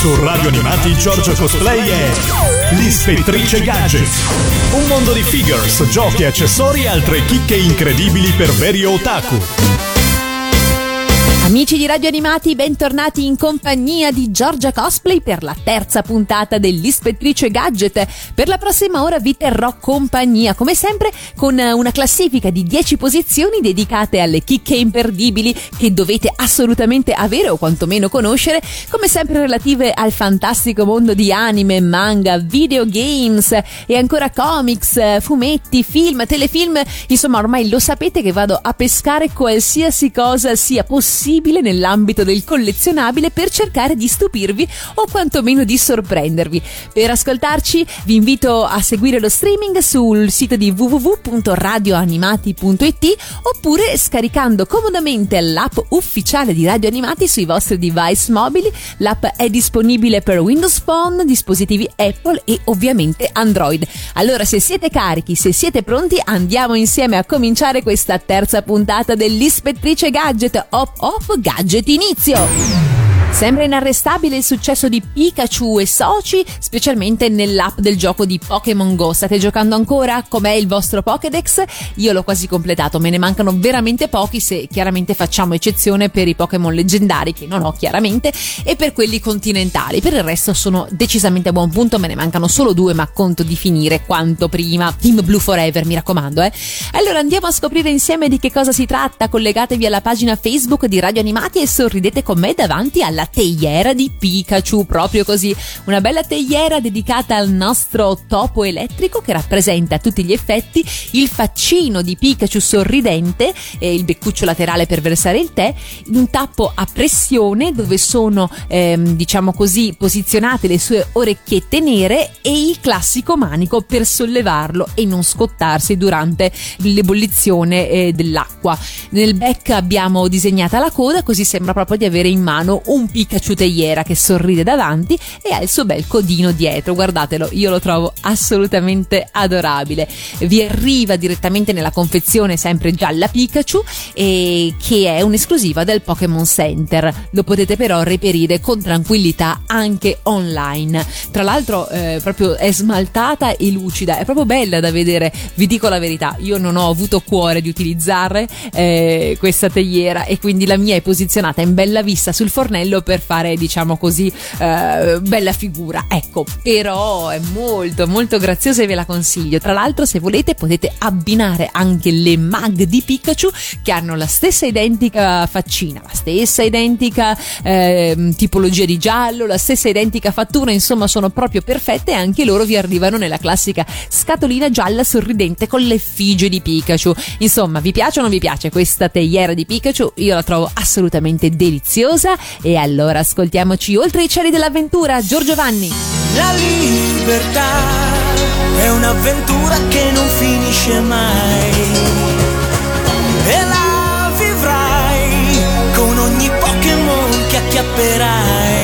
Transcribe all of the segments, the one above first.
Su Radio Animati Giorgio Cosplay è L'Ispettrice Gadget. Un mondo di figures, giochi, accessori e altre chicche incredibili per veri otaku. Amici di Radio Animati, bentornati in compagnia di Giorgia Cosplay per la terza puntata dell'Ispettrice Gadget. Per la prossima ora vi terrò compagnia, come sempre, con una classifica di 10 posizioni dedicate alle chicche imperdibili che dovete assolutamente avere o quantomeno conoscere, come sempre relative al fantastico mondo di anime, manga, videogames e ancora comics, fumetti, film, telefilm. Insomma, ormai lo sapete che vado a pescare qualsiasi cosa sia possibile nell'ambito del collezionabile per cercare di stupirvi o quantomeno di sorprendervi. Per ascoltarci vi invito a seguire lo streaming sul sito di www.radioanimati.it oppure scaricando comodamente l'app ufficiale di Radio Animati sui vostri device mobili. L'app è disponibile per Windows Phone, dispositivi Apple e ovviamente Android. Allora se siete carichi, se siete pronti, andiamo insieme a cominciare questa terza puntata dell'Ispettrice Gadget Hop Off Gadget Inizio! Sembra inarrestabile il successo di Pikachu e soci, specialmente nell'app del gioco di Pokémon Go. State giocando ancora? Com'è il vostro Pokédex? Io l'ho quasi completato, me ne mancano veramente pochi se chiaramente facciamo eccezione per i Pokémon leggendari che non ho chiaramente e per quelli continentali. Per il resto sono decisamente a buon punto, me ne mancano solo due, ma conto di finire quanto prima. Team Blue Forever, mi raccomando, eh. Allora andiamo a scoprire insieme di che cosa si tratta. Collegatevi alla pagina Facebook di Radio Animati e sorridete con me davanti alla teiera di Pikachu, proprio così, una bella teiera dedicata al nostro topo elettrico che rappresenta a tutti gli effetti il faccino di Pikachu sorridente e il beccuccio laterale per versare il tè, un tappo a pressione dove sono ehm, diciamo così posizionate le sue orecchiette nere e il classico manico per sollevarlo e non scottarsi durante l'ebollizione eh, dell'acqua. Nel back abbiamo disegnata la coda così sembra proprio di avere in mano un Pikachu teiera che sorride davanti e ha il suo bel codino dietro. Guardatelo, io lo trovo assolutamente adorabile. Vi arriva direttamente nella confezione sempre gialla Pikachu e che è un'esclusiva del Pokémon Center. Lo potete però reperire con tranquillità anche online. Tra l'altro eh, proprio è smaltata e lucida, è proprio bella da vedere. Vi dico la verità, io non ho avuto cuore di utilizzare eh, questa teiera e quindi la mia è posizionata in bella vista sul fornello per fare diciamo così eh, bella figura ecco. Però è molto molto graziosa e ve la consiglio. Tra l'altro se volete potete abbinare anche le mag di Pikachu che hanno la stessa identica faccina la stessa identica eh, tipologia di giallo la stessa identica fattura insomma sono proprio perfette e anche loro vi arrivano nella classica scatolina gialla sorridente con l'effigie di Pikachu. Insomma vi piace o non vi piace questa teiera di Pikachu? Io la trovo assolutamente deliziosa e allora ascoltiamoci oltre i cieli dell'avventura, Giorgio Vanni. La libertà è un'avventura che non finisce mai. E la vivrai con ogni Pokémon che acchiapperai.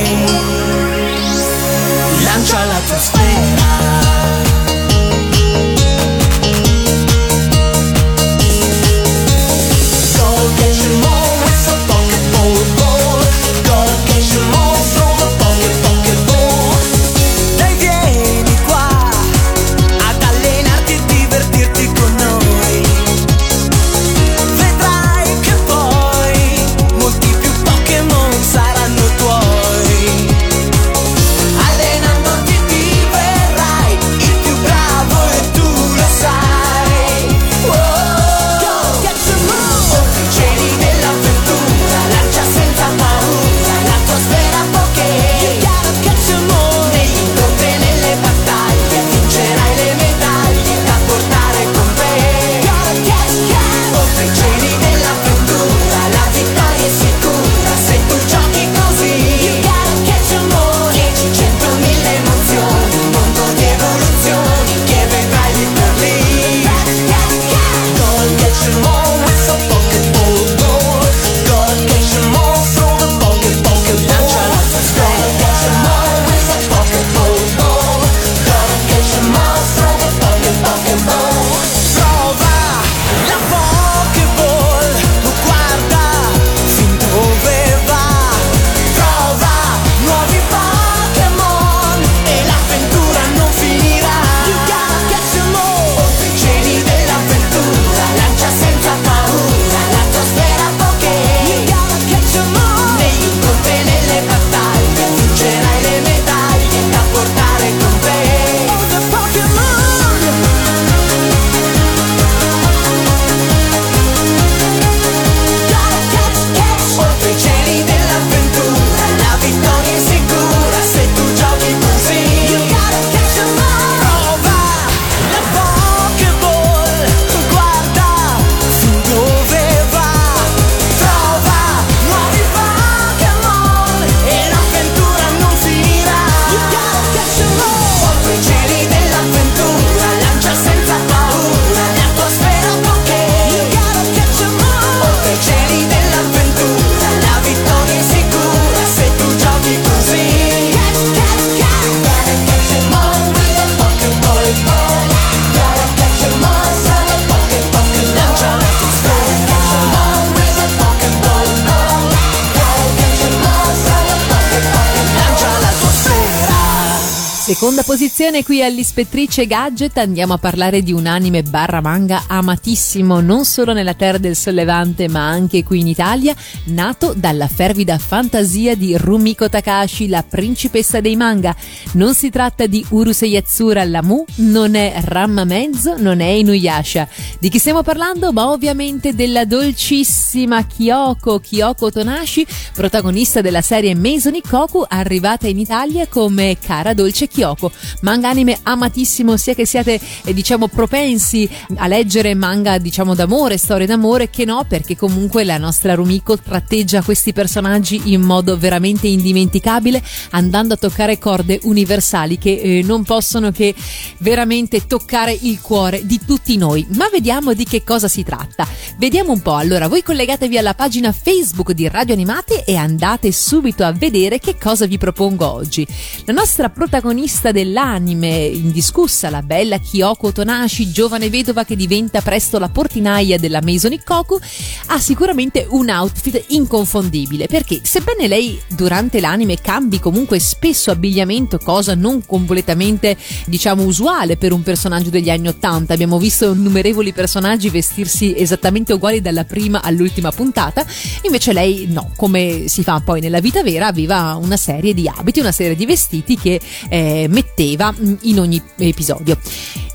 Qui all'Ispettrice Gadget andiamo a parlare di un anime barra manga amatissimo non solo nella terra del sollevante ma anche qui in Italia, nato dalla fervida fantasia di Rumiko Takashi, la principessa dei manga. Non si tratta di Urusei Yatsura Lamu, non è Ramma Mezzo, non è Inuyasha. Di chi stiamo parlando? Ma ovviamente della dolcissima Kyoko, Kyoko Tonashi, protagonista della serie Mesoni Koku, arrivata in Italia come cara dolce Kyoko, manga anime amatissimo sia che siate eh, diciamo propensi a leggere manga diciamo d'amore, storie d'amore che no perché comunque la nostra Rumiko tratteggia questi personaggi in modo veramente indimenticabile andando a toccare corde universali che eh, non possono che veramente toccare il cuore di tutti noi. Ma vediamo di che cosa si tratta. Vediamo un po'. Allora, voi collegatevi alla pagina Facebook di Radio Animati e andate subito a vedere che cosa vi propongo oggi. La nostra protagonista dell'anime indiscussa, la bella Kyoko Tonashi, giovane vedova che diventa presto la portinaia della Maison Ikkoku, ha sicuramente un outfit inconfondibile perché sebbene lei durante l'anime cambi comunque spesso abbigliamento, cosa non completamente diciamo usuale per un personaggio degli anni Ottanta, abbiamo visto innumerevoli personaggi vestirsi esattamente uguali dalla prima all'ultima puntata, invece lei no, come si fa poi nella vita vera, aveva una serie di abiti, una serie di vestiti che eh, metteva mm, in ogni episodio.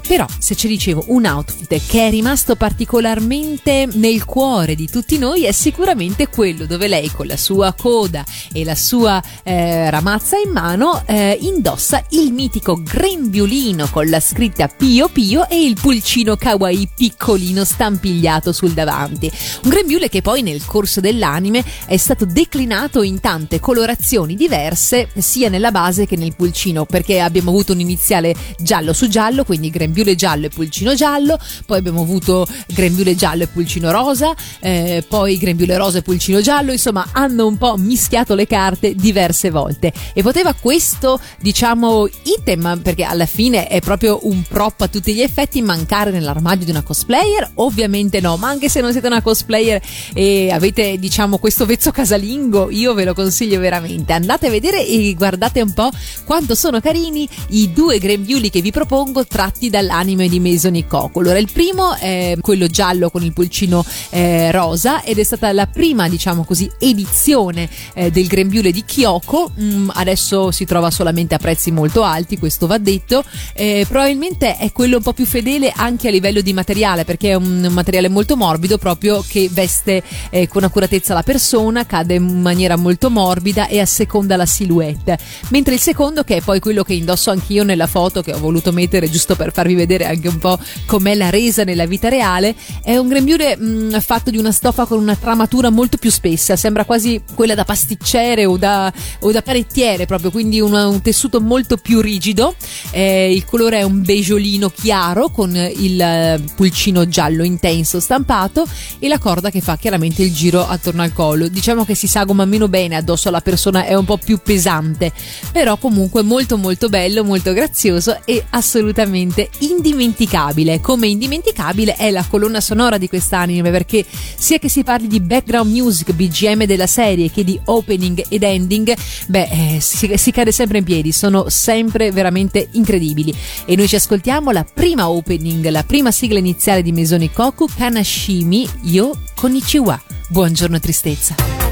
Però, se ci dicevo un outfit che è rimasto particolarmente nel cuore di tutti noi è sicuramente quello dove lei con la sua coda e la sua eh, ramazza in mano eh, indossa il mitico grembiulino con la scritta Pio Pio e il pulcino kawaii piccolino stampigliato sul davanti. Un grembiule che poi nel corso dell'anime è stato declinato in tante colorazioni diverse sia nella base che nel pulcino perché abbiamo avuto un iniziale giallo su giallo, quindi grembiule grembiule giallo e pulcino giallo, poi abbiamo avuto grembiule giallo e pulcino rosa, eh, poi grembiule rosa e pulcino giallo, insomma hanno un po' mischiato le carte diverse volte e poteva questo diciamo item perché alla fine è proprio un prop a tutti gli effetti mancare nell'armadio di una cosplayer? Ovviamente no, ma anche se non siete una cosplayer e avete diciamo questo vezzo casalingo io ve lo consiglio veramente, andate a vedere e guardate un po' quanto sono carini i due grembiuli che vi propongo tratti dalla l'anime di Mason Coco. Allora, il primo è quello giallo con il pulcino eh, rosa ed è stata la prima, diciamo così, edizione eh, del grembiule di Kyoko. Mm, adesso si trova solamente a prezzi molto alti, questo va detto. Eh, probabilmente è quello un po' più fedele anche a livello di materiale, perché è un materiale molto morbido proprio che veste eh, con accuratezza la persona, cade in maniera molto morbida e asseconda la silhouette. Mentre il secondo, che è poi quello che indosso anch'io nella foto che ho voluto mettere giusto per farvi vedere vedere anche un po' com'è la resa nella vita reale, è un grembiule mh, mm, fatto di una stoffa con una tramatura molto più spessa, sembra quasi quella da pasticcere o da, o da parettiere proprio, quindi una, un tessuto molto più rigido, eh, il colore è un beggiolino chiaro con il eh, pulcino giallo intenso stampato e la corda che fa chiaramente il giro attorno al collo. Diciamo che si sagoma meno bene addosso alla persona, è un po' più pesante, però comunque molto molto bello, molto grazioso e assolutamente indimenticabile. Come indimenticabile è la colonna sonora di quest'anime perché sia che si parli di background music, BGM della serie che di opening ed ending, beh, eh, si, si cade sempre in piedi, sono sempre veramente incredibili. E noi ci ascoltiamo la prima opening, la prima sigla iniziale di Mesoni Koku, Kanashimi Yo Konnichiwa. Buongiorno tristezza.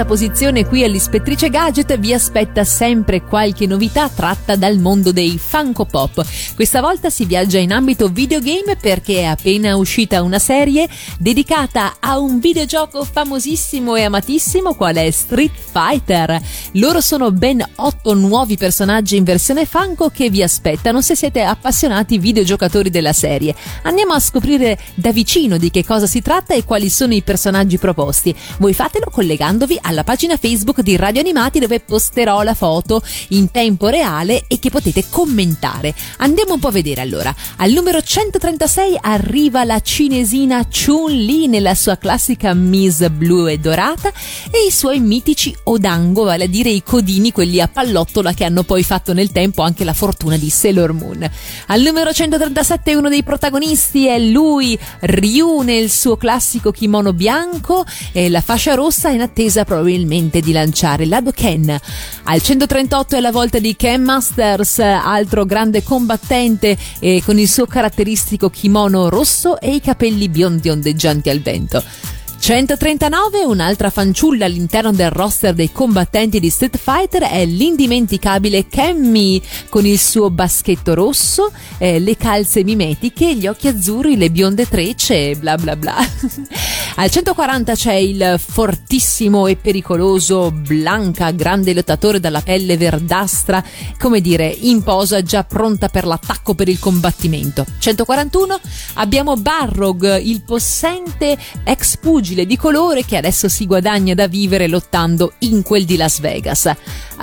Terza posizione qui all'Ispettrice Gadget vi aspetta sempre qualche novità tratta dal mondo dei Funko Pop. Questa volta si viaggia in ambito videogame perché è appena uscita una serie dedicata a un videogioco famosissimo e amatissimo qual è Street Fighter. Loro sono ben otto nuovi personaggi in versione Funko che vi aspettano se siete appassionati videogiocatori della serie. Andiamo a scoprire da vicino di che cosa si tratta e quali sono i personaggi proposti. Voi fatelo collegandovi alla pagina Facebook di Radio Animati dove posterò la foto in tempo reale e che potete commentare. Andiamo un po' a vedere allora. Al numero 136 arriva la cinesina Chun-Li nella sua classica mise blu e dorata e i suoi mitici Odango, vale a dire i codini, quelli a pallottola che hanno poi fatto nel tempo anche la fortuna di Sailor Moon. Al numero 137 uno dei protagonisti è lui, Ryu nel suo classico kimono bianco e la fascia rossa in attesa probabilmente di lanciare l'Adoken. Al 138 è la volta di Ken Masters, altro grande combattente eh, con il suo caratteristico kimono rosso e i capelli biondi ondeggianti al vento. 139, un'altra fanciulla all'interno del roster dei combattenti di Street Fighter è l'indimenticabile Cammy con il suo baschetto rosso, eh, le calze mimetiche, gli occhi azzurri, le bionde trecce e bla bla bla. Al 140 c'è il fortissimo e pericoloso Blanca, grande lottatore dalla pelle verdastra, come dire, in posa già pronta per l'attacco per il combattimento. 141 abbiamo Barrog, il possente ex pugile di colore che adesso si guadagna da vivere lottando in quel di Las Vegas.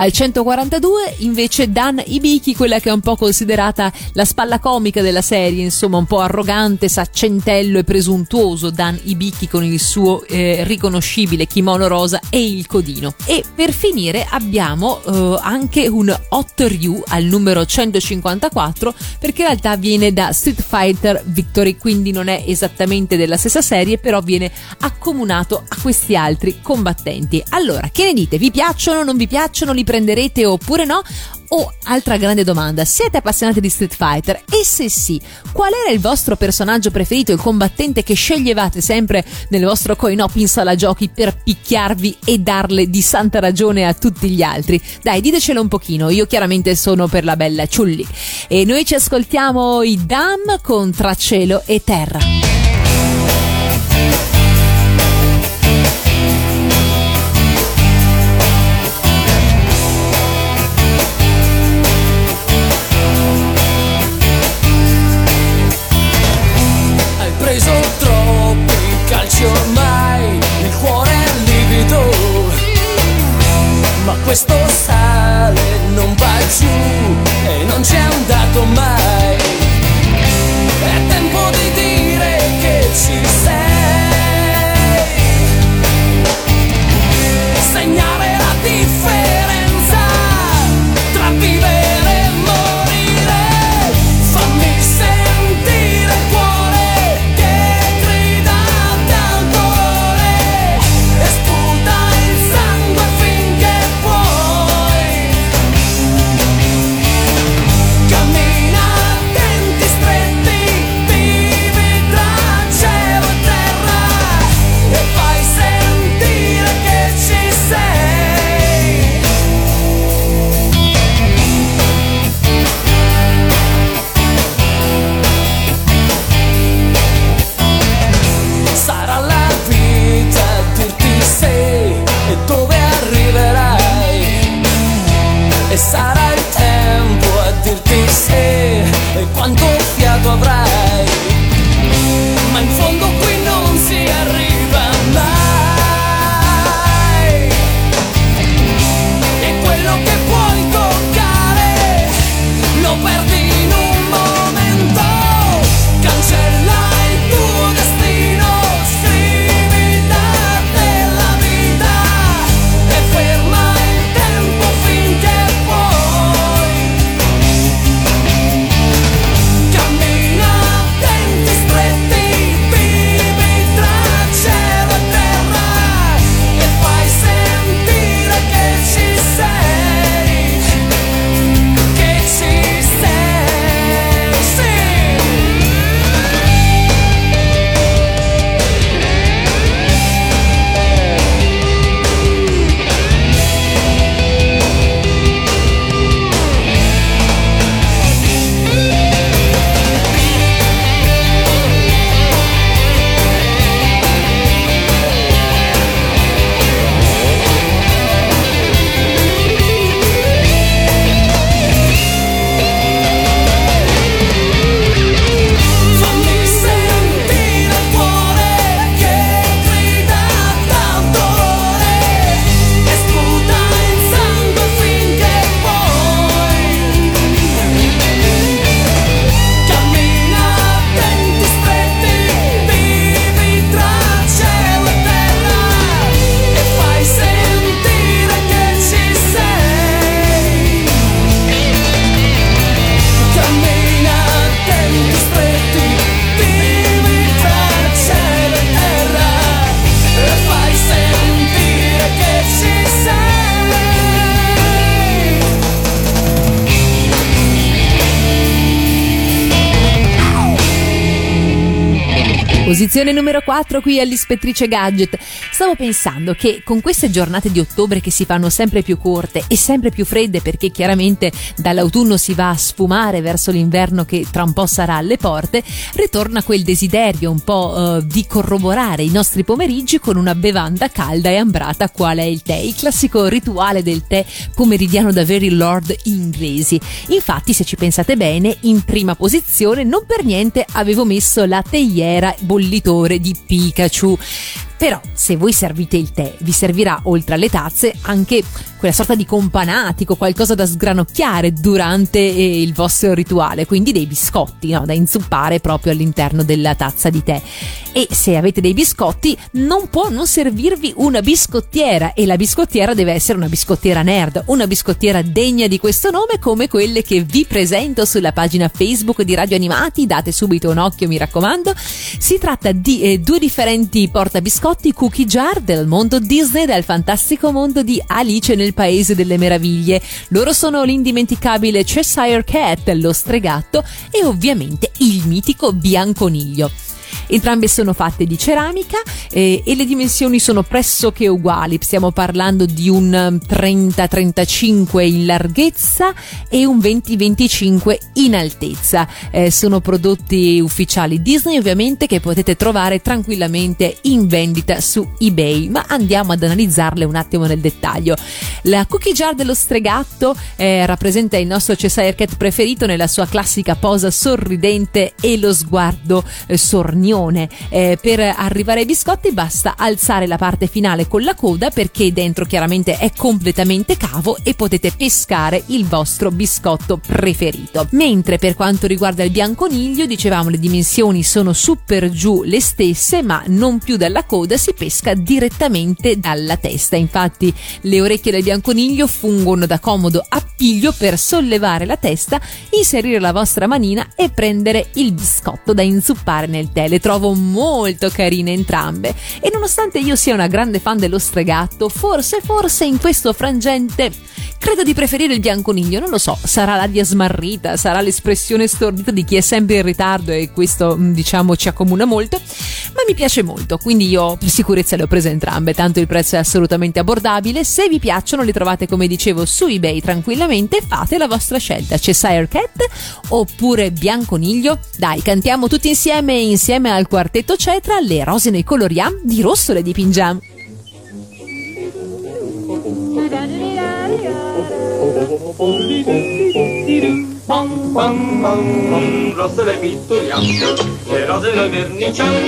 Al 142 invece Dan Ibiki, quella che è un po' considerata la spalla comica della serie, insomma un po' arrogante, saccentello e presuntuoso Dan Ibiki con il suo eh, riconoscibile kimono rosa e il codino. E per finire abbiamo eh, anche un Hot Ryu al numero 154 perché in realtà viene da Street Fighter Victory, quindi non è esattamente della stessa serie, però viene accomunato a questi altri combattenti. Allora, che ne dite? Vi piacciono? Non vi piacciono? Li prenderete oppure no? Oh, altra grande domanda, siete appassionati di Street Fighter? E se sì, qual era il vostro personaggio preferito, il combattente che sceglievate sempre nel vostro coin-op in sala giochi per picchiarvi e darle di santa ragione a tutti gli altri? Dai, ditecelo un pochino, io chiaramente sono per la bella Ciulli. E noi ci ascoltiamo i Dam con Tra cielo e terra. Questo sale non va giù e non c'è andato mai. 24 qui all'Ispettrice Gadget. Stavo pensando che con queste giornate di ottobre che si fanno sempre più corte e sempre più fredde perché chiaramente dall'autunno si va a sfumare verso l'inverno che tra un po' sarà alle porte, ritorna quel desiderio un po' eh, di corroborare i nostri pomeriggi con una bevanda calda e ambrata qual è il tè, il classico rituale del tè pomeridiano da veri lord inglesi. Infatti, se ci pensate bene, in prima posizione non per niente avevo messo la teiera bollitore di Pikachu. Però se voi servite il tè, vi servirà oltre alle tazze anche quella sorta di companatico, qualcosa da sgranocchiare durante eh, il vostro rituale, quindi dei biscotti no? da inzuppare proprio all'interno della tazza di tè. E se avete dei biscotti, non può non servirvi una biscottiera e la biscottiera deve essere una biscottiera nerd, una biscottiera degna di questo nome come quelle che vi presento sulla pagina Facebook di Radio Animati, date subito un occhio mi raccomando. Si tratta di eh, due differenti portabiscotti cookie jar del mondo Disney, del fantastico mondo di Alice nel Paese delle Meraviglie. Loro sono l'indimenticabile Cheshire Cat, lo stregatto e ovviamente il mitico Bianconiglio. Entrambe sono fatte di ceramica eh, e le dimensioni sono pressoché uguali. Stiamo parlando di un 30-35 in larghezza e un 20-25 in altezza. Eh, sono prodotti ufficiali Disney ovviamente che potete trovare tranquillamente in vendita su eBay, ma andiamo ad analizzarle un attimo nel dettaglio. La cookie jar dello stregatto eh, rappresenta il nostro Cheshire Cat preferito nella sua classica posa sorridente e lo sguardo eh, sornione unione. Eh, per arrivare ai biscotti basta alzare la parte finale con la coda perché dentro chiaramente è completamente cavo e potete pescare il vostro biscotto preferito. Mentre per quanto riguarda il bianconiglio, dicevamo le dimensioni sono su per giù le stesse, ma non più dalla coda, si pesca direttamente dalla testa. Infatti le orecchie del bianconiglio fungono da comodo appiglio per sollevare la testa, inserire la vostra manina e prendere il biscotto da inzuppare nel tè. Trovo molto carine entrambe. E nonostante io sia una grande fan dello stregatto, forse, forse in questo frangente credo di preferire il bianconiglio, non lo so, sarà l'aria smarrita, sarà l'espressione stordita di chi è sempre in ritardo e questo mm, diciamo ci accomuna molto, ma mi piace molto, quindi io per sicurezza le ho prese entrambe, tanto il prezzo è assolutamente abbordabile, se vi piacciono le trovate come dicevo su eBay tranquillamente, fate la vostra scelta, c'è Sire Cat oppure bianconiglio, dai cantiamo tutti insieme insieme al quartetto Cetra le rose noi coloriam, di rosso le dipingiamo. Bam, bam, bam, rosse le pitturiamo, le rose noi verniciamo,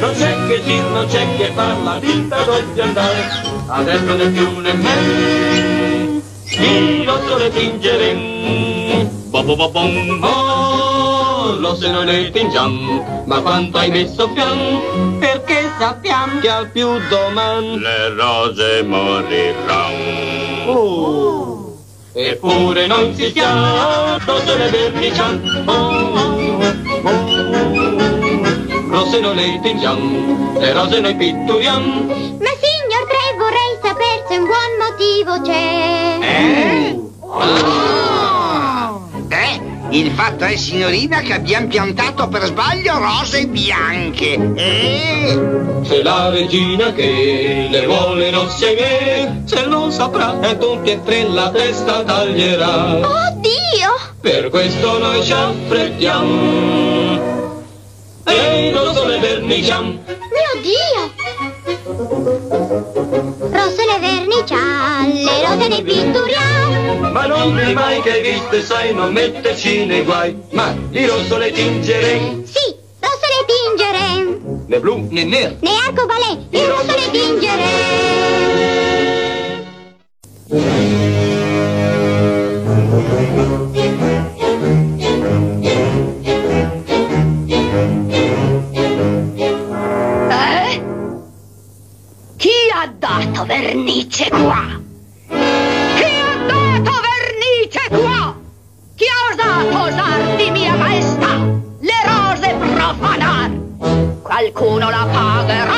non c'è che dir, non c'è che far, la vita voglio andare, adesso né più né meno, di rosso le tingeremo, bom bom bom bom, rosse noi le tingiamo, ma quanto hai messo fiam, perché sappiamo che al più domani le rose moriranno. Oh. Eppure non si stiamo, rose le verniciam, oh, oh, oh. Rose noi le tingiam, le rose noi pitturiam. Ma signor Tre vorrei saper se un buon motivo c'è. Eh? Ah. Il fatto è, signorina, che abbiamo piantato per sbaglio rose bianche. Eh? Se la regina che le vuole rosse ai me, se lo saprà, e tutti e tre la testa taglierà. Oddio! Per questo noi ci affrettiamo. E non sole verniciam, Mio Dio! Rose le verniciam, le rose ne pitturiamo. Ma non mi mai che hai viste, sai, non metterci nei guai. Ma di rosso le tingerei, Sì, rose le tingeremo. né blu né nero. Ne arcobalè, di rosso le tingeremo. Eh? Chi ha dato vernice qua? qualcuno la pagherà,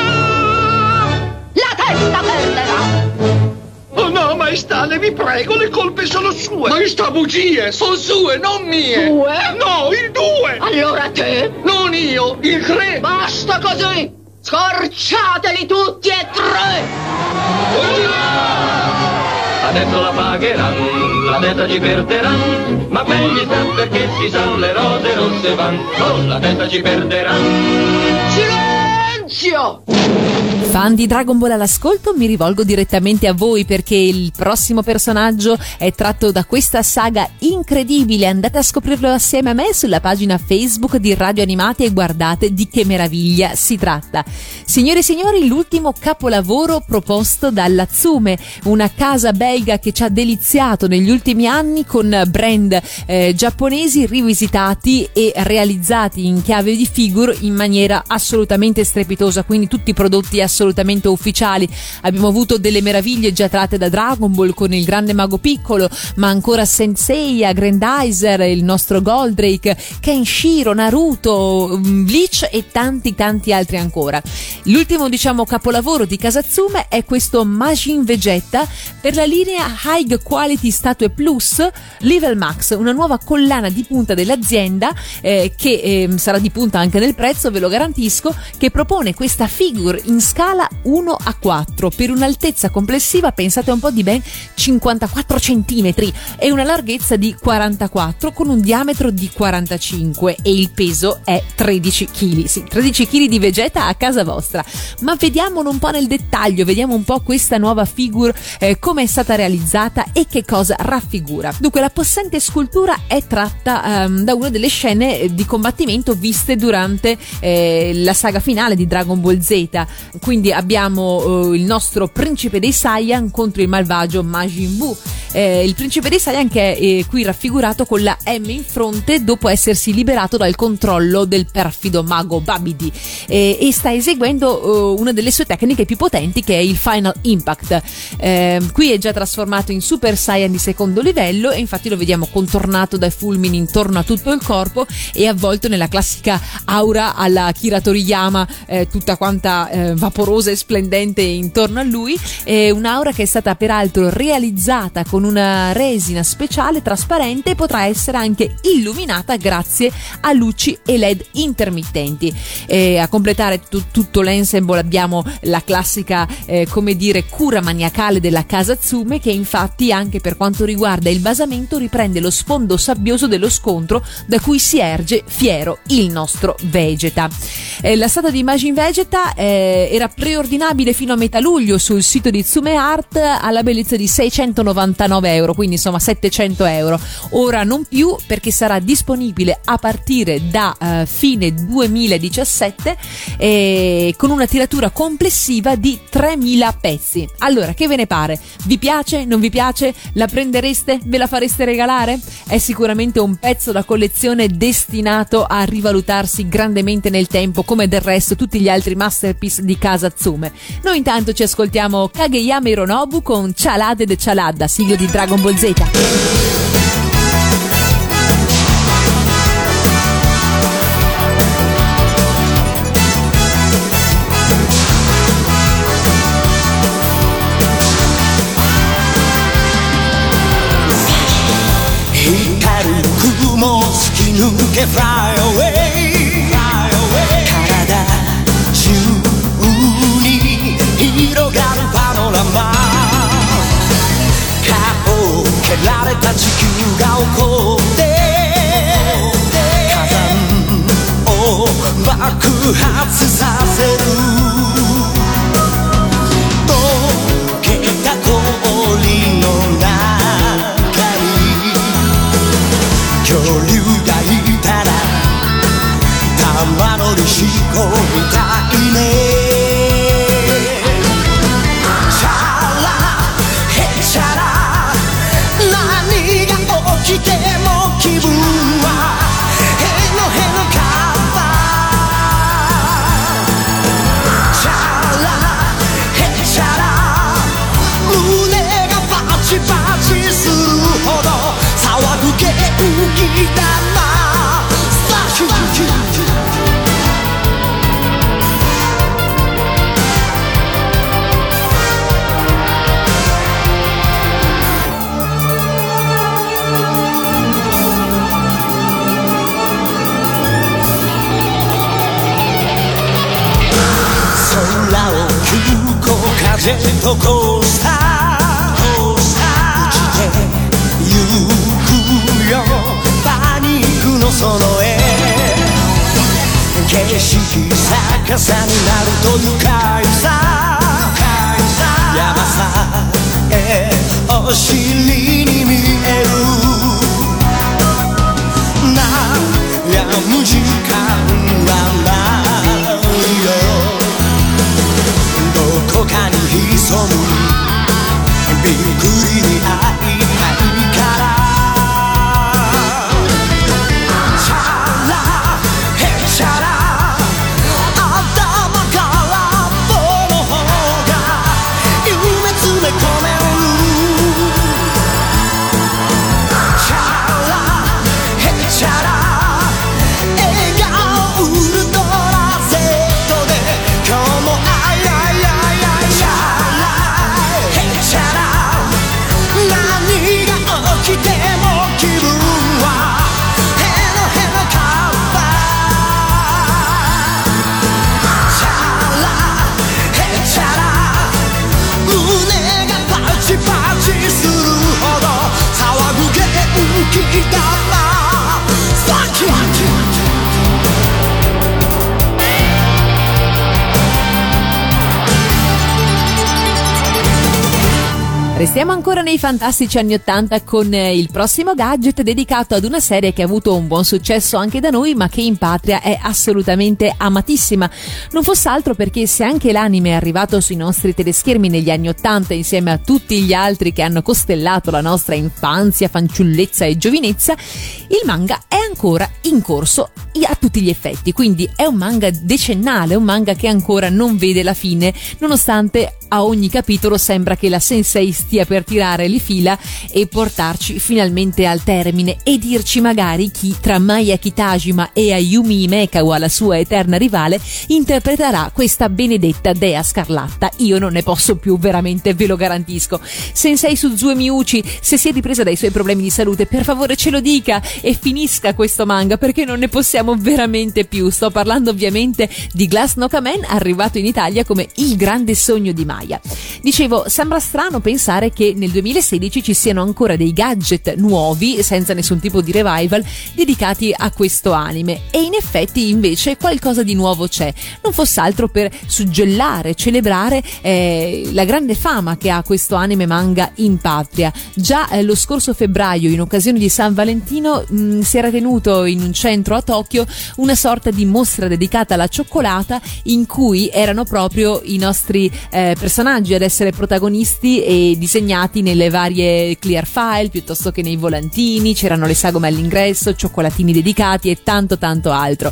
la testa perderà. Oh no, maestà, le vi prego, le colpe sono sue. Maestà, bugie, sono sue, non mie. Due? No, il due. Allora te? Non io, il tre. Basta così, scorciateli tutti e tre. Oh! Adesso la pagheranno, la testa ci perderanno, ma meglio sta perché si sa le rose rosse van, con la testa ci perderanno. Silenzio! Fan di Dragon Ball all'ascolto, mi rivolgo direttamente a voi perché il prossimo personaggio è tratto da questa saga incredibile. Andate a scoprirlo assieme a me sulla pagina Facebook di Radio Animati e guardate di che meraviglia si tratta. Signore e signori, l'ultimo capolavoro proposto dalla Tsume, una casa belga che ci ha deliziato negli ultimi anni con brand eh, giapponesi rivisitati e realizzati in chiave di figure in maniera assolutamente strepitosa, quindi tutti prodotti assolutamente ufficiali. Abbiamo avuto delle meraviglie già tratte da Dragon Ball con il grande mago piccolo, ma ancora Senseiya, Grandizer, il nostro Goldrake, Kenshiro, Naruto, mm, Bleach e tanti tanti altri ancora. L'ultimo diciamo capolavoro di Kasatsume è questo Majin Vegeta per la linea High Quality Statue Plus Level Max, una nuova collana di punta dell'azienda eh, che eh, sarà di punta anche nel prezzo, ve lo garantisco, che propone questa figure in scala 1 a 4 per un'altezza complessiva, pensate un po' di ben 54 cm e una larghezza di 44 con un diametro di 45 e il peso è 13 kg. Sì, 13 kg di Vegeta a casa vostra. Ma vediamolo un po' nel dettaglio, vediamo un po' questa nuova figure, eh, come è stata realizzata e che cosa raffigura. Dunque, la possente scultura è tratta ehm, da una delle scene eh, di combattimento viste durante eh, la saga finale di Dragon Ball Z. Quindi abbiamo eh, il nostro principe dei Saiyan contro il malvagio Majin Buu. Eh, il principe dei Saiyan che è eh, qui raffigurato con la M in fronte dopo essersi liberato dal controllo del perfido mago Babidi eh, e sta eseguendo eh, una delle sue tecniche più potenti che è il Final Impact. Eh, qui è già trasformato in Super Saiyan di secondo livello e infatti lo vediamo contornato dai fulmini intorno a tutto il corpo e avvolto nella classica aura alla Kira Toriyama tutta quanta eh, vaporosa e splendente intorno a lui, è un'aura che è stata peraltro realizzata con una resina speciale trasparente e potrà essere anche illuminata grazie a luci e led intermittenti. E a completare tu- tutto l'ensemble abbiamo la classica, eh, come dire, cura maniacale della casa Tsume che infatti anche per quanto riguarda il basamento riprende lo sfondo sabbioso dello scontro da cui si erge fiero il nostro Vegeta. Eh, la statua di Majin Vegeta eh, era preordinabile fino a metà luglio sul sito di Tsume Art alla bellezza di 699 euro, quindi insomma 700 euro. Ora non più perché sarà disponibile a partire da eh, fine 2017 eh, con una tiratura complessiva di 3000 pezzi. Allora, che ve ne pare? Vi piace? Non vi piace? La prendereste? Ve la fareste regalare? È sicuramente un pezzo da collezione destinato a rivalutarsi grandemente nel tempo, come del resto tutti gli gli altri masterpiece di casa Tsume. Noi intanto ci ascoltiamo Kageyama Hironobu con Chalade de Chalada, siglio di Dragon Ball Z. fly away 蹴られた地球が怒って火山を爆発させる溶けた氷の中に恐竜がいたら玉乗りしこみたいどこその絵景色逆さになると愉快さ。山さえお尻に見える。悩む時間はないよ。どこかに潜む。びっくりに会 気玉ス Restiamo ancora nei fantastici anni 80 con eh, il prossimo gadget dedicato ad una serie che ha avuto un buon successo anche da noi ma che in patria è assolutamente amatissima. Non fosse altro perché se anche l'anime è arrivato sui nostri teleschermi negli anni 80 insieme a tutti gli altri che hanno costellato la nostra infanzia, fanciullezza e giovinezza, il manga è ancora in corso a tutti gli effetti, quindi è un manga decennale, un manga che ancora non vede la fine, nonostante a ogni capitolo sembra che la sensei stia per tirare le fila e portarci finalmente al termine e dirci magari chi tra Maya Kitajima e Ayumi Imekawa, la sua eterna rivale, interpreterà questa benedetta dea scarlatta. Io non ne posso più, veramente, ve lo garantisco. Sensei Suzue Miuchi, se si è ripresa dai suoi problemi di salute, per favore ce lo dica e finisca questo manga perché non ne possiamo veramente più. Sto parlando ovviamente di Glass no Kamen, arrivato in Italia come il grande sogno di Maya. Dicevo, sembra strano pensare che nel 2016 ci siano ancora dei gadget nuovi, senza nessun tipo di revival, dedicati a questo anime. E in effetti invece qualcosa di nuovo c'è. Non fosse altro per suggellare, celebrare eh, la grande fama che ha questo anime manga in patria. Già eh, lo scorso febbraio, in occasione di San Valentino, mh, si era tenuto in un centro a Tokyo una sorta di mostra dedicata alla cioccolata in cui erano proprio i nostri eh, personaggi ad essere protagonisti e disegnati nelle varie clear file piuttosto che nei volantini, c'erano le sagome all'ingresso, cioccolatini dedicati e tanto tanto altro.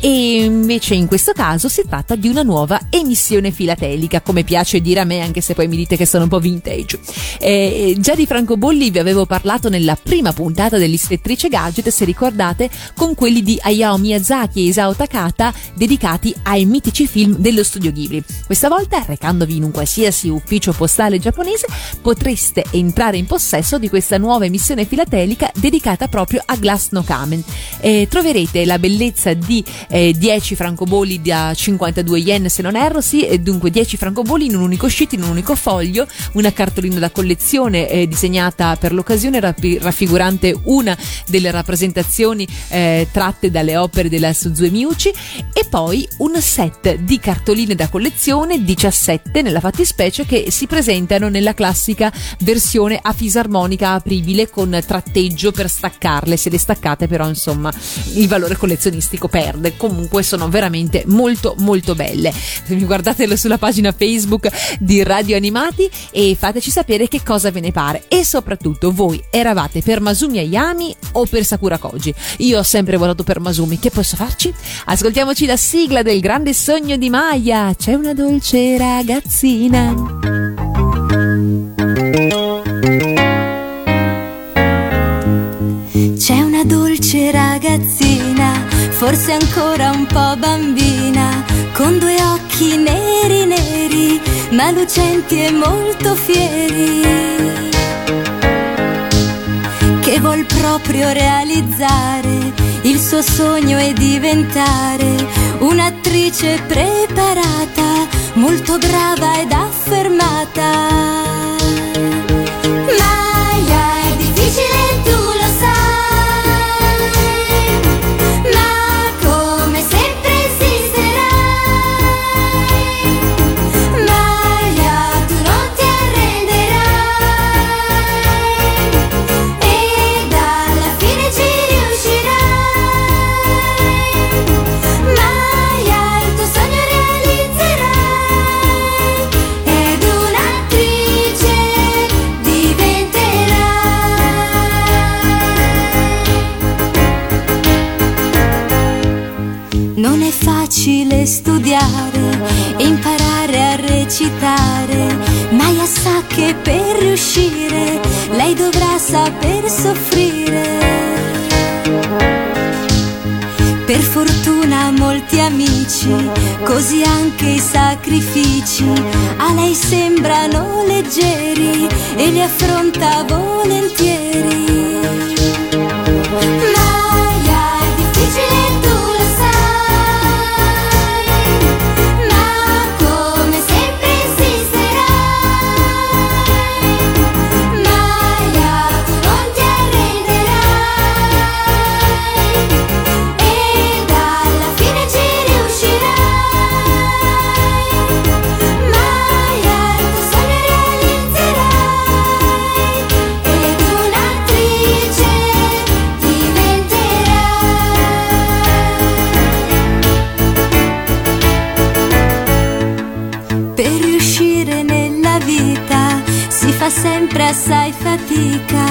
E invece in questo caso si tratta di una nuova emissione filatelica, come piace dire a me, anche se poi mi dite che sono un po' vintage. Eh, già di francobolli vi avevo parlato nella prima puntata dell'Ispettrice Gadget, se ricordate, con quelli di Hayao Miyazaki e Isao Takata dedicati ai mitici film dello studio Ghibli. Questa volta, recandovi in un qualsiasi ufficio postale giapponese, potreste entrare in possesso di questa nuova emissione filatelica dedicata proprio a Glass no Kamen. Eh, troverete la bellezza di eh, 10 francobolli da 52 yen se non erro, sì, e dunque 10 francobolli in un unico sheet, in un unico foglio, una cartolina da collezione eh, disegnata per l'occasione rappi- raffigurante una delle rappresentazioni eh, tratte dalle opere della Suzue Miuchi e poi un set di cartoline da collezione 17 nella fattispecie che si presentano nella classica versione a fisarmonica apribile con tratteggio per staccarle. Se le staccate però insomma il valore collezionistico perde. Comunque sono veramente molto molto belle. Guardatelo sulla pagina Facebook di Radio Animati e fateci sapere che cosa ve ne pare. E soprattutto voi eravate per Masumi Ayami o per Sakura Koji? Io ho sempre votato per Masumi. Che posso farci? ascoltiamoci la sigla del grande sogno di Maya. C'è una dolce ragazzina forse ancora un po' bambina, con due occhi neri neri, ma lucenti e molto fieri, che vuol proprio realizzare il suo sogno e diventare un'attrice preparata, molto brava ed affermata. Studiare e imparare a recitare. Maya sa che per riuscire lei dovrà saper soffrire. Per fortuna molti amici, così anche i sacrifici a lei sembrano leggeri e li affronta volentieri. 的咖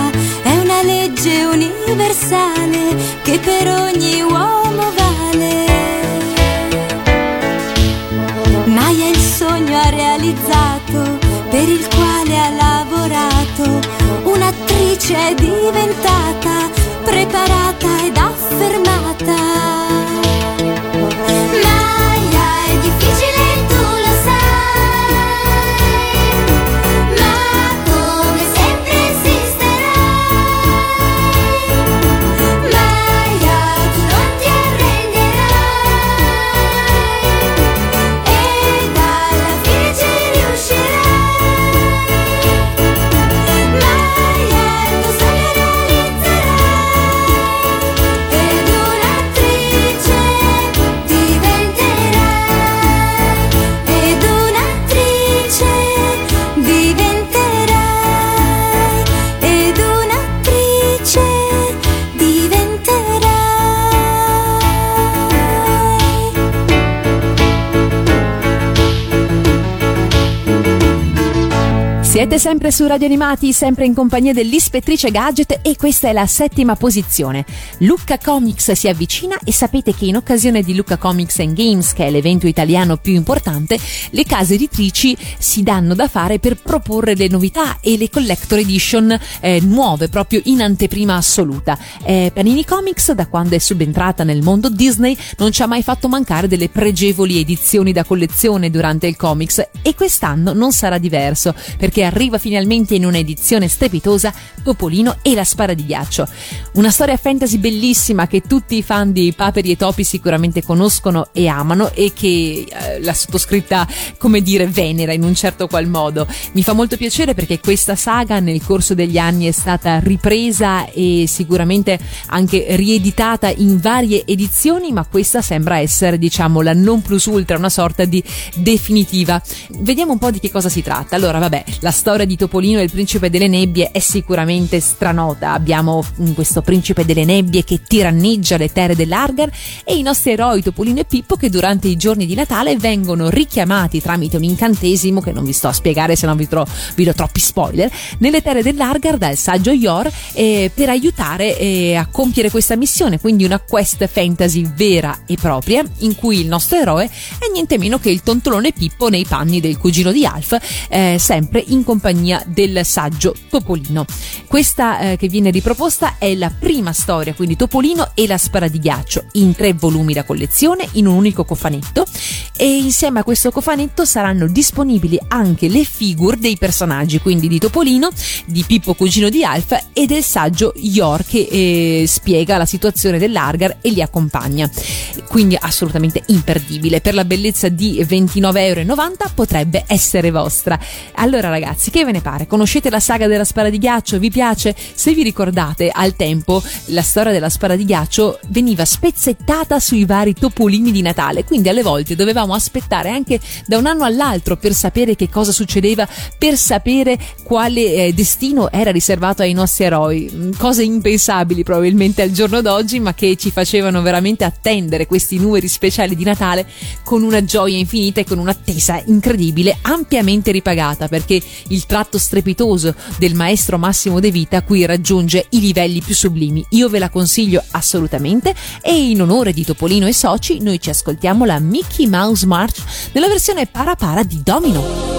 Siete sempre su Radio Animati, sempre in compagnia dell'ispettrice Gadget e questa è la settima posizione. Lucca Comics si avvicina e sapete che in occasione di Lucca Comics and Games, che è l'evento italiano più importante, le case editrici si danno da fare per proporre le novità e le collector edition eh, nuove, proprio in anteprima assoluta. Eh, Panini Comics, da quando è subentrata nel mondo Disney, non ci ha mai fatto mancare delle pregevoli edizioni da collezione durante il comics e quest'anno non sarà diverso perché arriva finalmente in un'edizione strepitosa Topolino e la spara di ghiaccio. Una storia fantasy bellissima che tutti i fan di Paperi e Topi sicuramente conoscono e amano e che eh, la sottoscritta, come dire, venera in un certo qual modo. Mi fa molto piacere perché questa saga nel corso degli anni è stata ripresa e sicuramente anche rieditata in varie edizioni, ma questa sembra essere, diciamo, la non plus ultra, una sorta di definitiva. Vediamo un po' di che cosa si tratta. Allora, vabbè, la storia di Topolino e il principe delle nebbie è sicuramente stranota. Abbiamo mm, questo principe delle nebbie che tiranneggia le terre dell'Argar e i nostri eroi Topolino e Pippo che durante i giorni di Natale vengono richiamati tramite un incantesimo che non vi sto a spiegare se non vi, tro- vi do troppi spoiler nelle terre dell'Argar dal saggio Yor eh, per aiutare eh, a compiere questa missione quindi una quest fantasy vera e propria in cui il nostro eroe è niente meno che il tontolone Pippo nei panni del cugino di Alf eh, sempre in compagnia del saggio Topolino. Questa eh, che viene riproposta è la prima storia, quindi Topolino e la spara di ghiaccio, in tre volumi da collezione, in un unico cofanetto e insieme a questo cofanetto saranno disponibili anche le figure dei personaggi, quindi di Topolino, di Pippo Cugino di Alf e del saggio Yor che eh, spiega la situazione dell'Argar e li accompagna. Quindi assolutamente imperdibile. Per la bellezza di 29,90 euro potrebbe essere vostra. Allora ragazzi, che ve ne pare? Conoscete la saga della spara di ghiaccio? Vi piace? Se vi ricordate, al tempo la storia della spara di ghiaccio veniva spezzettata sui vari topolini di Natale, quindi alle volte dovevamo aspettare anche da un anno all'altro per sapere che cosa succedeva, per sapere quale eh, destino era riservato ai nostri eroi. Mm, cose impensabili probabilmente al giorno d'oggi, ma che ci facevano veramente attendere questi numeri speciali di Natale con una gioia infinita e con un'attesa incredibile, ampiamente ripagata, perché il tratto strepitoso del maestro Massimo De Vita qui raggiunge i livelli più sublimi. Io ve la consiglio assolutamente e in onore di Topolino e Soci noi ci ascoltiamo la Mickey Mouse March nella versione para para di Domino.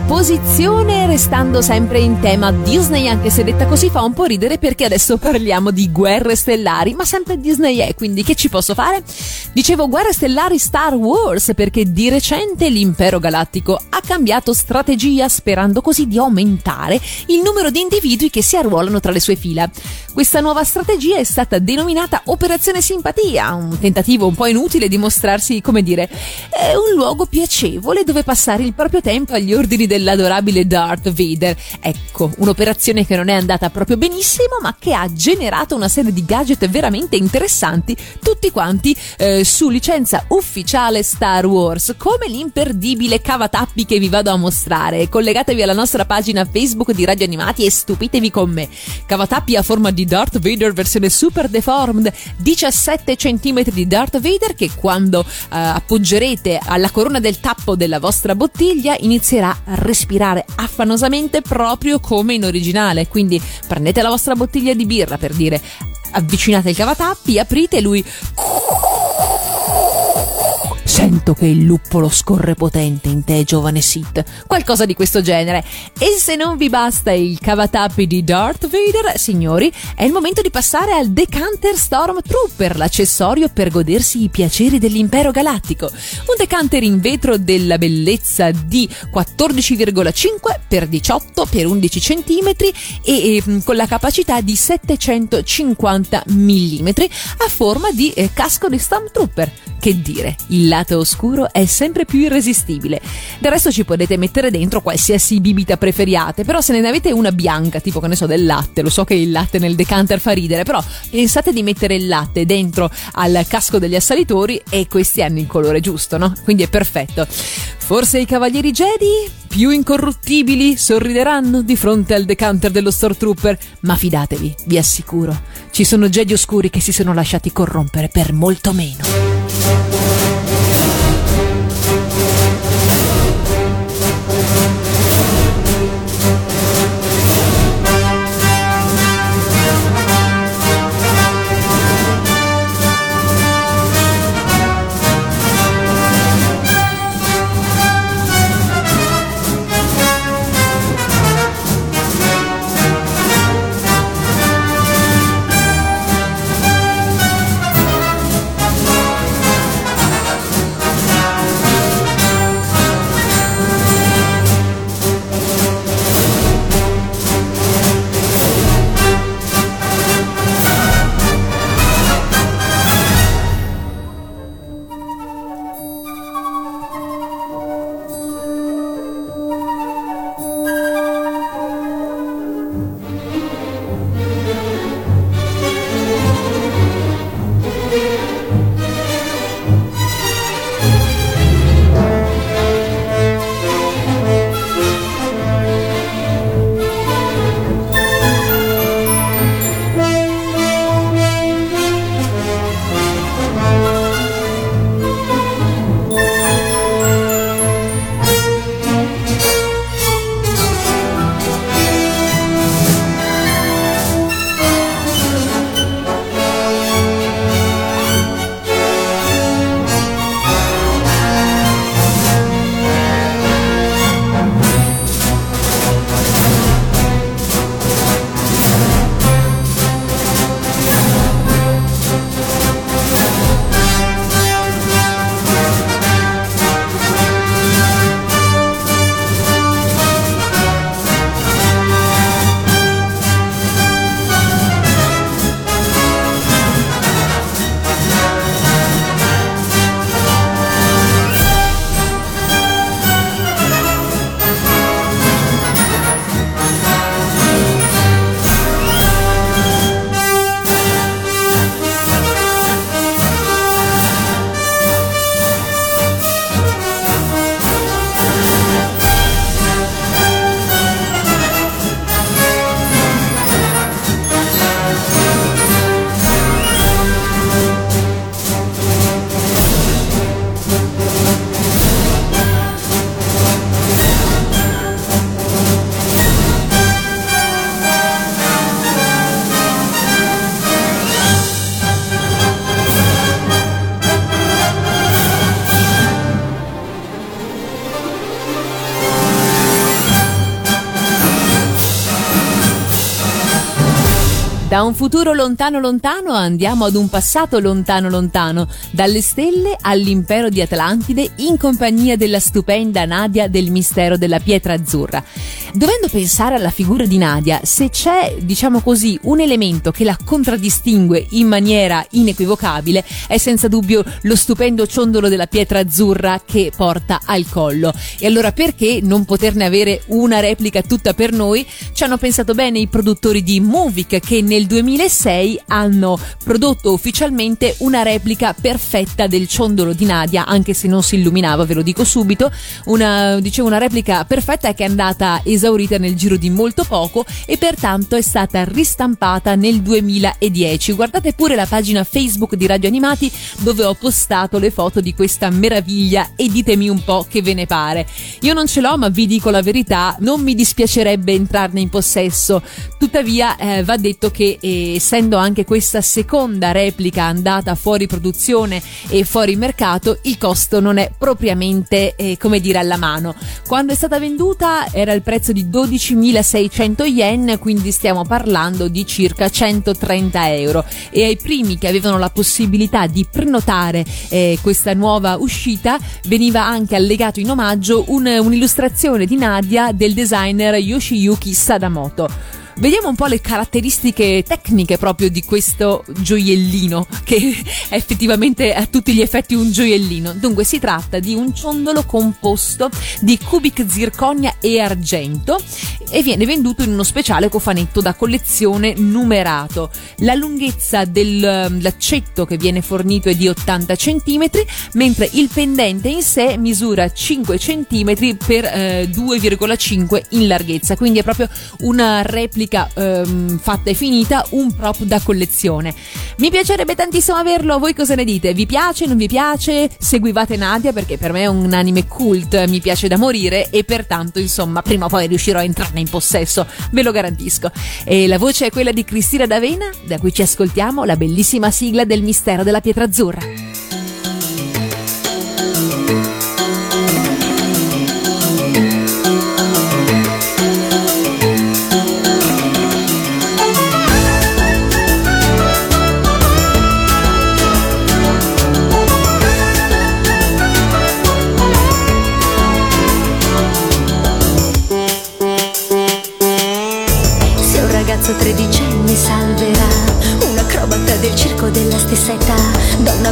Posizione, restando sempre in tema Disney, anche se detta così fa un po' ridere perché adesso parliamo di guerre stellari, ma sempre Disney è, quindi che ci posso fare? Dicevo guerre stellari Star Wars perché di recente l'impero galattico ha cambiato strategia sperando così di aumentare il numero di individui che si arruolano tra le sue fila. Questa nuova strategia è stata denominata Operazione Simpatia, un tentativo un po' inutile di mostrarsi, come dire, un luogo piacevole dove passare il proprio tempo agli ordini dell'adorabile Darth Vader. Ecco, un'operazione che non è andata proprio benissimo, ma che ha generato una serie di gadget veramente interessanti, tutti quanti eh, su licenza ufficiale Star Wars, come l'imperdibile cavatappi che vi vado a mostrare. Collegatevi alla nostra pagina Facebook di Radio Animati e stupitevi con me. Cavatappi a forma di Darth Vader versione super deformed, 17 cm di Darth Vader che quando eh, appoggerete alla corona del tappo della vostra bottiglia inizierà a respirare affanosamente proprio come in originale. Quindi prendete la vostra bottiglia di birra per dire avvicinate il cavatappi, aprite e lui Sento che il luppolo scorre potente in te, giovane Sith. Qualcosa di questo genere. E se non vi basta il cavatappi di Darth Vader, signori, è il momento di passare al Decanter Stormtrooper, l'accessorio per godersi i piaceri dell'impero galattico. Un decanter in vetro della bellezza di 14,5 x 18 x 11 cm e, e con la capacità di 750 mm a forma di eh, casco di Stormtrooper. Che dire, il lato oscuro è sempre più irresistibile. Del resto ci potete mettere dentro qualsiasi bibita preferiate, però se ne avete una bianca, tipo che ne so del latte, lo so che il latte nel decanter fa ridere, però pensate di mettere il latte dentro al casco degli assalitori e questi hanno il colore giusto, no? Quindi è perfetto. Forse i cavalieri Jedi, più incorruttibili, sorrideranno di fronte al decanter dello Stormtrooper, ma fidatevi, vi assicuro, ci sono Jedi oscuri che si sono lasciati corrompere per molto meno. Da un futuro lontano lontano andiamo ad un passato lontano lontano, dalle stelle all'impero di Atlantide in compagnia della stupenda Nadia del mistero della pietra azzurra. Dovendo pensare alla figura di Nadia, se c'è, diciamo così, un elemento che la contraddistingue in maniera inequivocabile, è senza dubbio lo stupendo ciondolo della pietra azzurra che porta al collo. E allora perché non poterne avere una replica tutta per noi? Ci hanno pensato bene i produttori di Movic che nel 2006 hanno prodotto ufficialmente una replica perfetta del ciondolo di Nadia, anche se non si illuminava, ve lo dico subito, una, dicevo, una replica perfetta che è andata esaurita nel giro di molto poco e pertanto è stata ristampata nel 2010. Guardate pure la pagina Facebook di Radio Animati dove ho postato le foto di questa meraviglia e ditemi un po' che ve ne pare. Io non ce l'ho, ma vi dico la verità, non mi dispiacerebbe entrarne in possesso. Tuttavia eh, va detto che eh, essendo anche questa seconda replica andata fuori produzione e fuori mercato, il costo non è propriamente eh, come dire alla mano. Quando è stata venduta era il prezzo di 12.600 yen, quindi stiamo parlando di circa 130 euro e ai primi che avevano la possibilità di prenotare eh, questa nuova uscita veniva anche allegato in omaggio un, un'illustrazione di Nadia del designer Yoshiyuki Sadamoto. Vediamo un po' le caratteristiche tecniche proprio di questo gioiellino, che è effettivamente a tutti gli effetti un gioiellino. Dunque si tratta di un ciondolo composto di cubic zirconia e argento e viene venduto in uno speciale cofanetto da collezione numerato. La lunghezza dell'accetto che viene fornito è di 80 cm, mentre il pendente in sé misura 5 cm per eh, 2,5 in larghezza, quindi è proprio una replica ehm, fatta e finita, un prop da collezione. Mi piacerebbe tantissimo averlo, voi cosa ne dite? Vi piace, non vi piace? Seguivate Nadia perché per me è un anime cult, mi piace da morire e pertanto insomma prima o poi riuscirò a entrarne in possesso, ve lo garantisco. E la voce è quella di Cristina D'Avena, da cui ci ascoltiamo la bellissima sigla del mistero della pietra azzurra.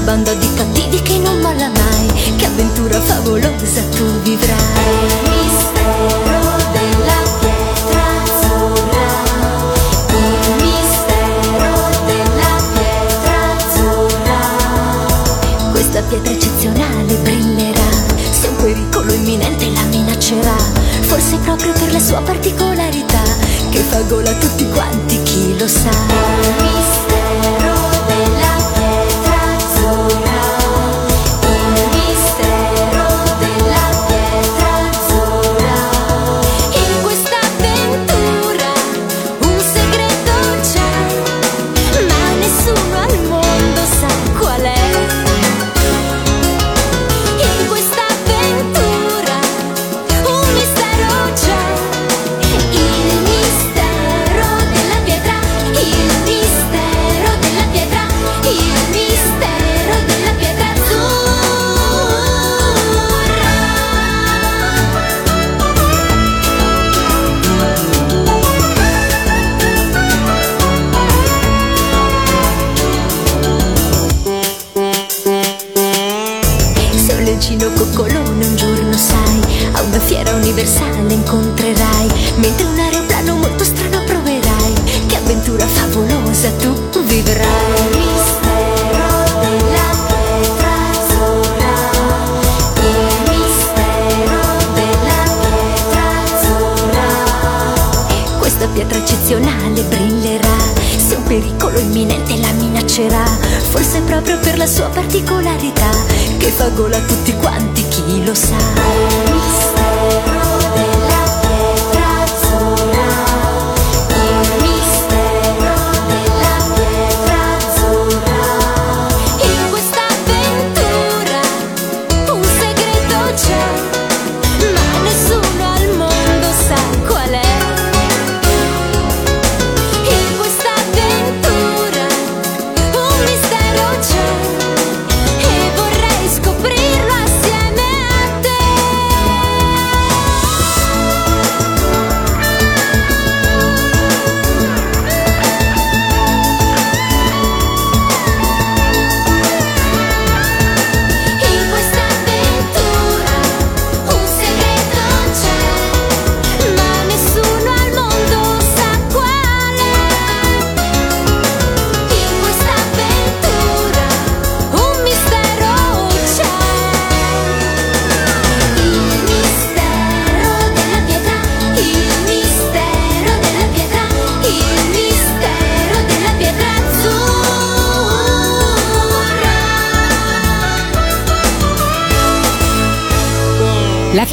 Banda di cattivi che non molla mai, che avventura favolosa tu vivrai. Il mistero della pietra azzurra, il mistero della pietra azzurra. Questa pietra eccezionale brillerà, se un pericolo imminente la minaccerà, forse proprio per la sua particolarità, che fa gola a tutti quanti, chi lo sa.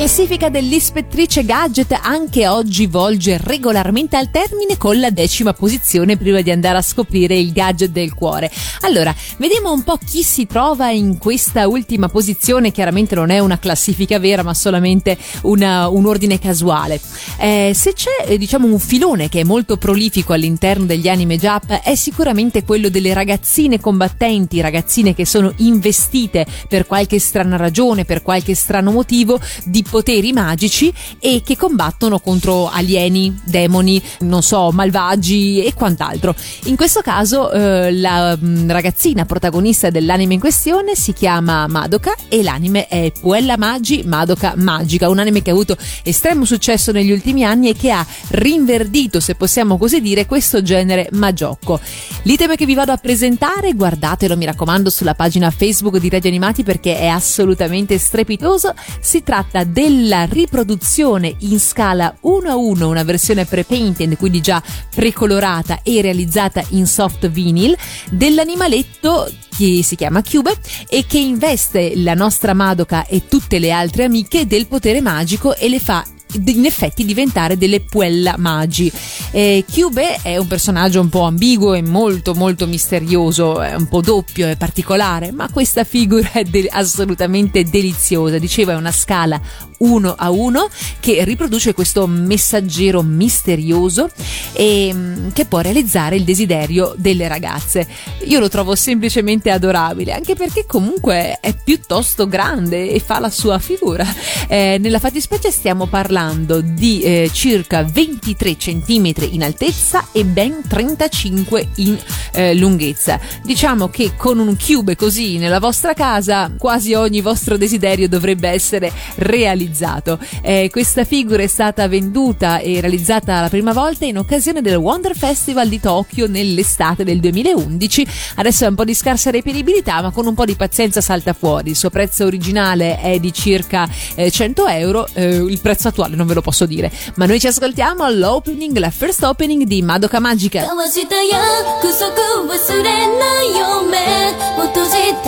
Classifica dell'ispettrice Gadget anche oggi volge regolarmente al termine con la decima posizione prima di andare a scoprire il gadget del cuore. Allora, vediamo un po' chi si trova in questa ultima posizione, chiaramente non è una classifica vera ma solamente una, un ordine casuale. Eh, se c'è eh, diciamo un filone che è molto prolifico all'interno degli anime Jap è sicuramente quello delle ragazzine combattenti, ragazzine che sono investite per qualche strana ragione, per qualche strano motivo di poteri magici e che combattono contro alieni, demoni, non so, malvagi e quant'altro. In questo caso eh, la mm, ragazzina protagonista dell'anime in questione si chiama Madoka e l'anime è Puella Magi Madoka Magica, un anime che ha avuto estremo successo negli ultimi anni e che ha rinverdito, se possiamo così dire, questo genere magiocco. L'item che vi vado a presentare, guardatelo mi raccomando sulla pagina Facebook di Radio Animati perché è assolutamente strepitoso, si tratta della riproduzione in scala 1 a 1, una versione pre-painted, quindi già precolorata e realizzata in soft vinyl, dell'animaletto che si chiama Cube e che investe la nostra Madoka e tutte le altre amiche del potere magico e le fa in effetti diventare delle puella magi. Eh, Cube è un personaggio un po' ambiguo e molto molto misterioso, è un po' doppio e particolare, ma questa figura è de- assolutamente deliziosa. Dicevo, è una scala uno a uno che riproduce questo messaggero misterioso e mm, che può realizzare il desiderio delle ragazze. Io lo trovo semplicemente adorabile, anche perché comunque è piuttosto grande e fa la sua figura. Eh, nella fattispecie stiamo parlando di eh, circa 23 cm in altezza e ben 35 in eh, lunghezza. Diciamo che con un cube così nella vostra casa quasi ogni vostro desiderio dovrebbe essere realizzato realizzato. Eh, questa figura è stata venduta e realizzata la prima volta in occasione del Wonder Festival di Tokyo nell'estate del 2011. Adesso è un po' di scarsa reperibilità, ma con un po' di pazienza salta fuori. Il suo prezzo originale è di circa eh, 100 euro, eh, il prezzo attuale non ve lo posso dire. Ma noi ci ascoltiamo all'opening, la first opening di Madoka Magica.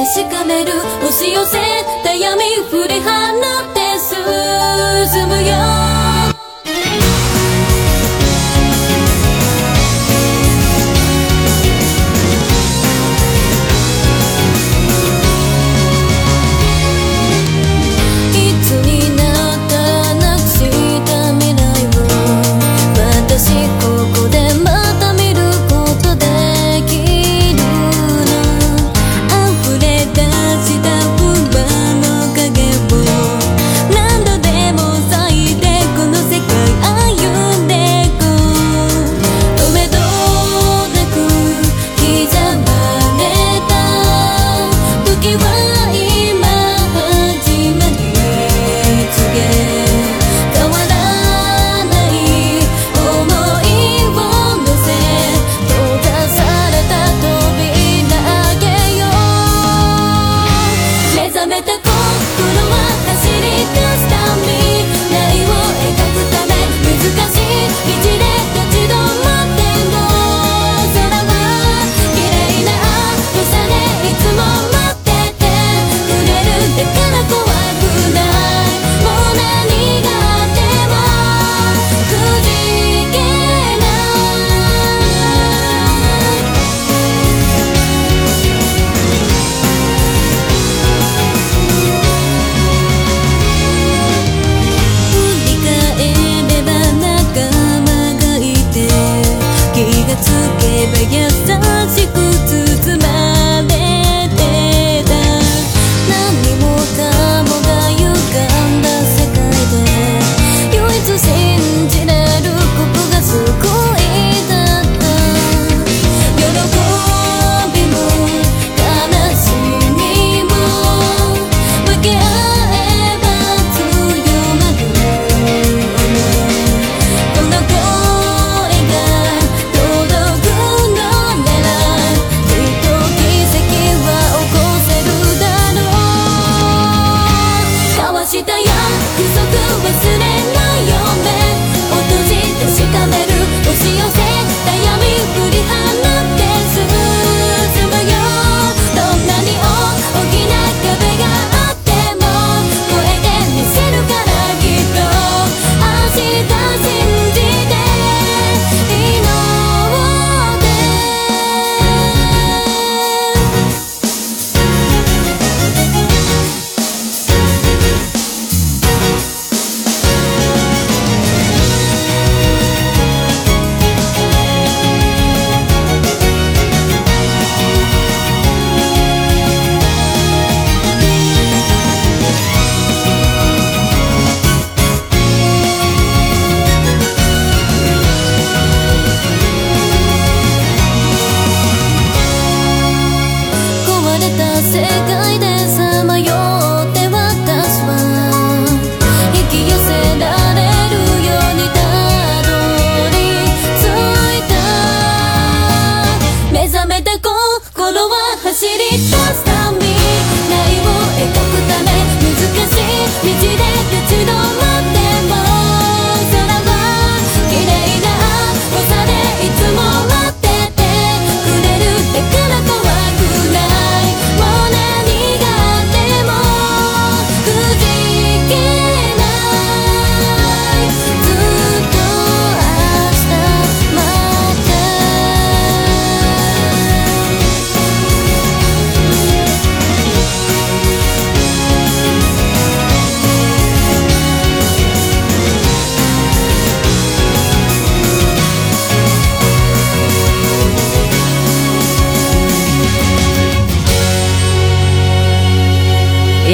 確かめる押し寄せた闇振り放って進むよ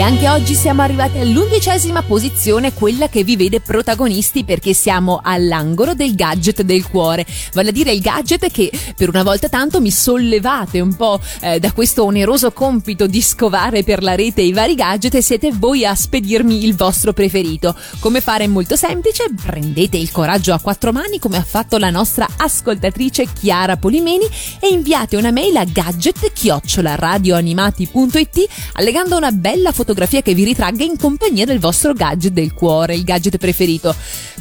E anche oggi siamo arrivati all'undicesima posizione, quella che vi vede protagonisti perché siamo all'angolo del gadget del cuore, vale a dire il gadget che per una volta tanto mi sollevate un po' eh, da questo oneroso compito di scovare per la rete i vari gadget e siete voi a spedirmi il vostro preferito. Come fare è molto semplice, prendete il coraggio a quattro mani come ha fatto la nostra ascoltatrice Chiara Polimeni e inviate una mail a gadget-radioanimati.it allegando una bella fotografia che vi ritragga in compagnia del vostro gadget del cuore, il gadget preferito.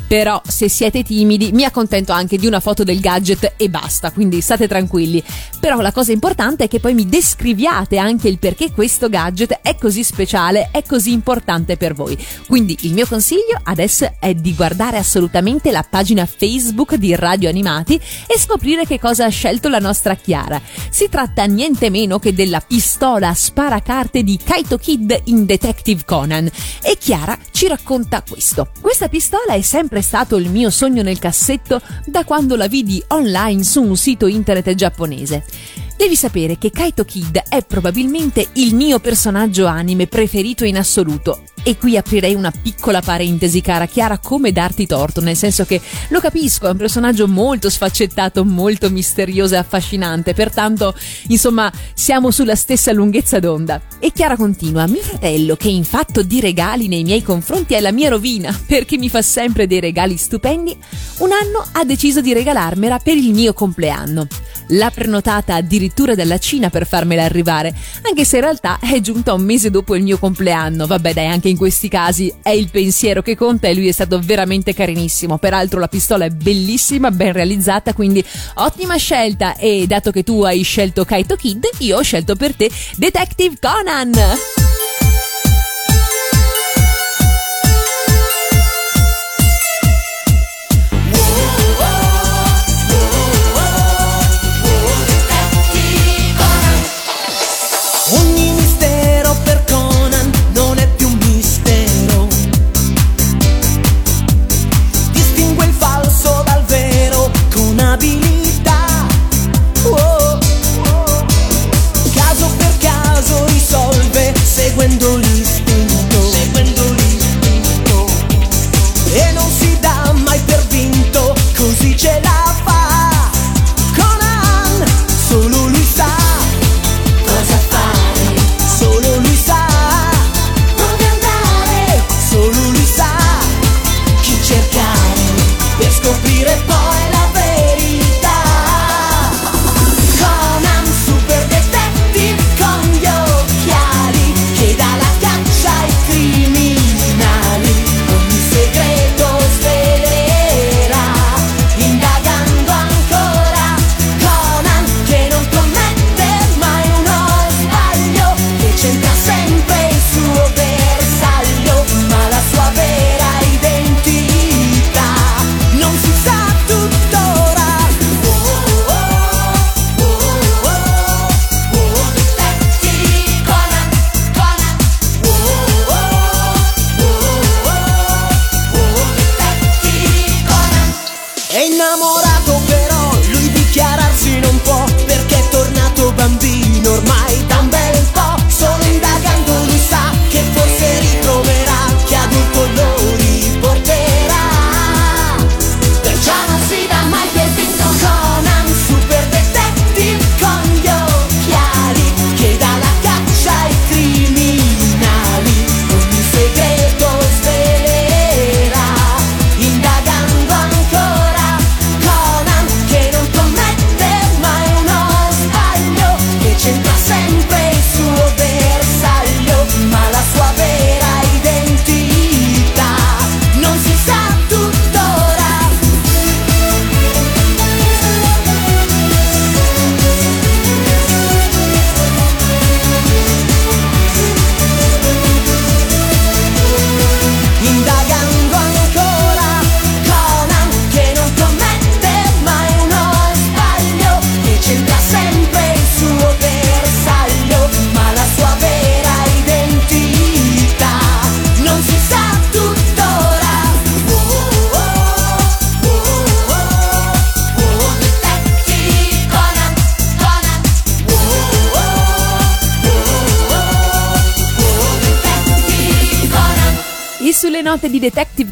Però se siete timidi mi accontento anche di una foto del gadget e basta, quindi state tranquilli. Però la cosa importante è che poi mi descriviate anche il perché questo gadget è così speciale, è così importante per voi. Quindi il mio consiglio adesso è di guardare assolutamente la pagina Facebook di Radio Animati e scoprire che cosa ha scelto la nostra Chiara. Si tratta niente meno che della pistola sparacarte di Kaito Kid in Detective Conan e Chiara ci racconta questo. Questa pistola è sempre stato il mio sogno nel cassetto da quando la vidi online su un sito internet giapponese. Devi sapere che Kaito Kid è probabilmente il mio personaggio anime preferito in assoluto. E qui aprirei una piccola parentesi, cara Chiara, come darti torto, nel senso che lo capisco, è un personaggio molto sfaccettato, molto misterioso e affascinante, pertanto, insomma, siamo sulla stessa lunghezza d'onda. E Chiara continua, mio fratello, che in fatto di regali nei miei confronti è la mia rovina, perché mi fa sempre dei regali stupendi, un anno ha deciso di regalarmela per il mio compleanno. L'ha prenotata addirittura dalla Cina per farmela arrivare, anche se in realtà è giunta un mese dopo il mio compleanno. Vabbè, dai, anche in questi casi è il pensiero che conta e lui è stato veramente carinissimo. Peraltro la pistola è bellissima, ben realizzata, quindi ottima scelta. E dato che tu hai scelto Kaito Kid, io ho scelto per te Detective Conan.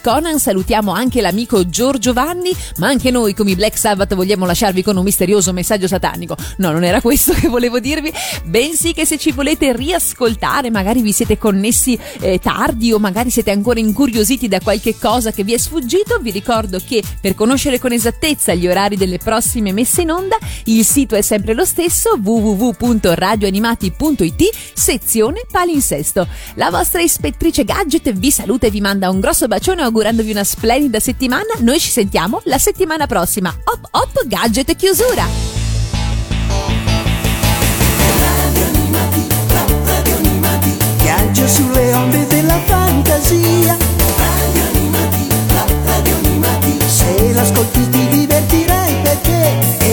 Conan salutiamo anche l'amico Giorgio Vanni, ma anche noi come i Black Sabbath vogliamo lasciarvi con un misterioso messaggio satanico. No, non era questo che volevo dirvi, bensì che se ci volete riascoltare, magari vi siete connessi eh, tardi o magari siete ancora incuriositi da qualche cosa che vi è sfuggito, vi ricordo che per conoscere con esattezza gli orari delle prossime messe in onda, il sito è sempre lo stesso www.radioanimati.it sezione palinsesto. La vostra ispettrice gadget vi saluta e vi manda un grosso bacione augurandovi una splendida settimana. Noi ci sentiamo la settimana prossima. Hop hop gadget chiusura. Viaggio sulle onde della fantasia. Se l'ascolti ti divertirai perché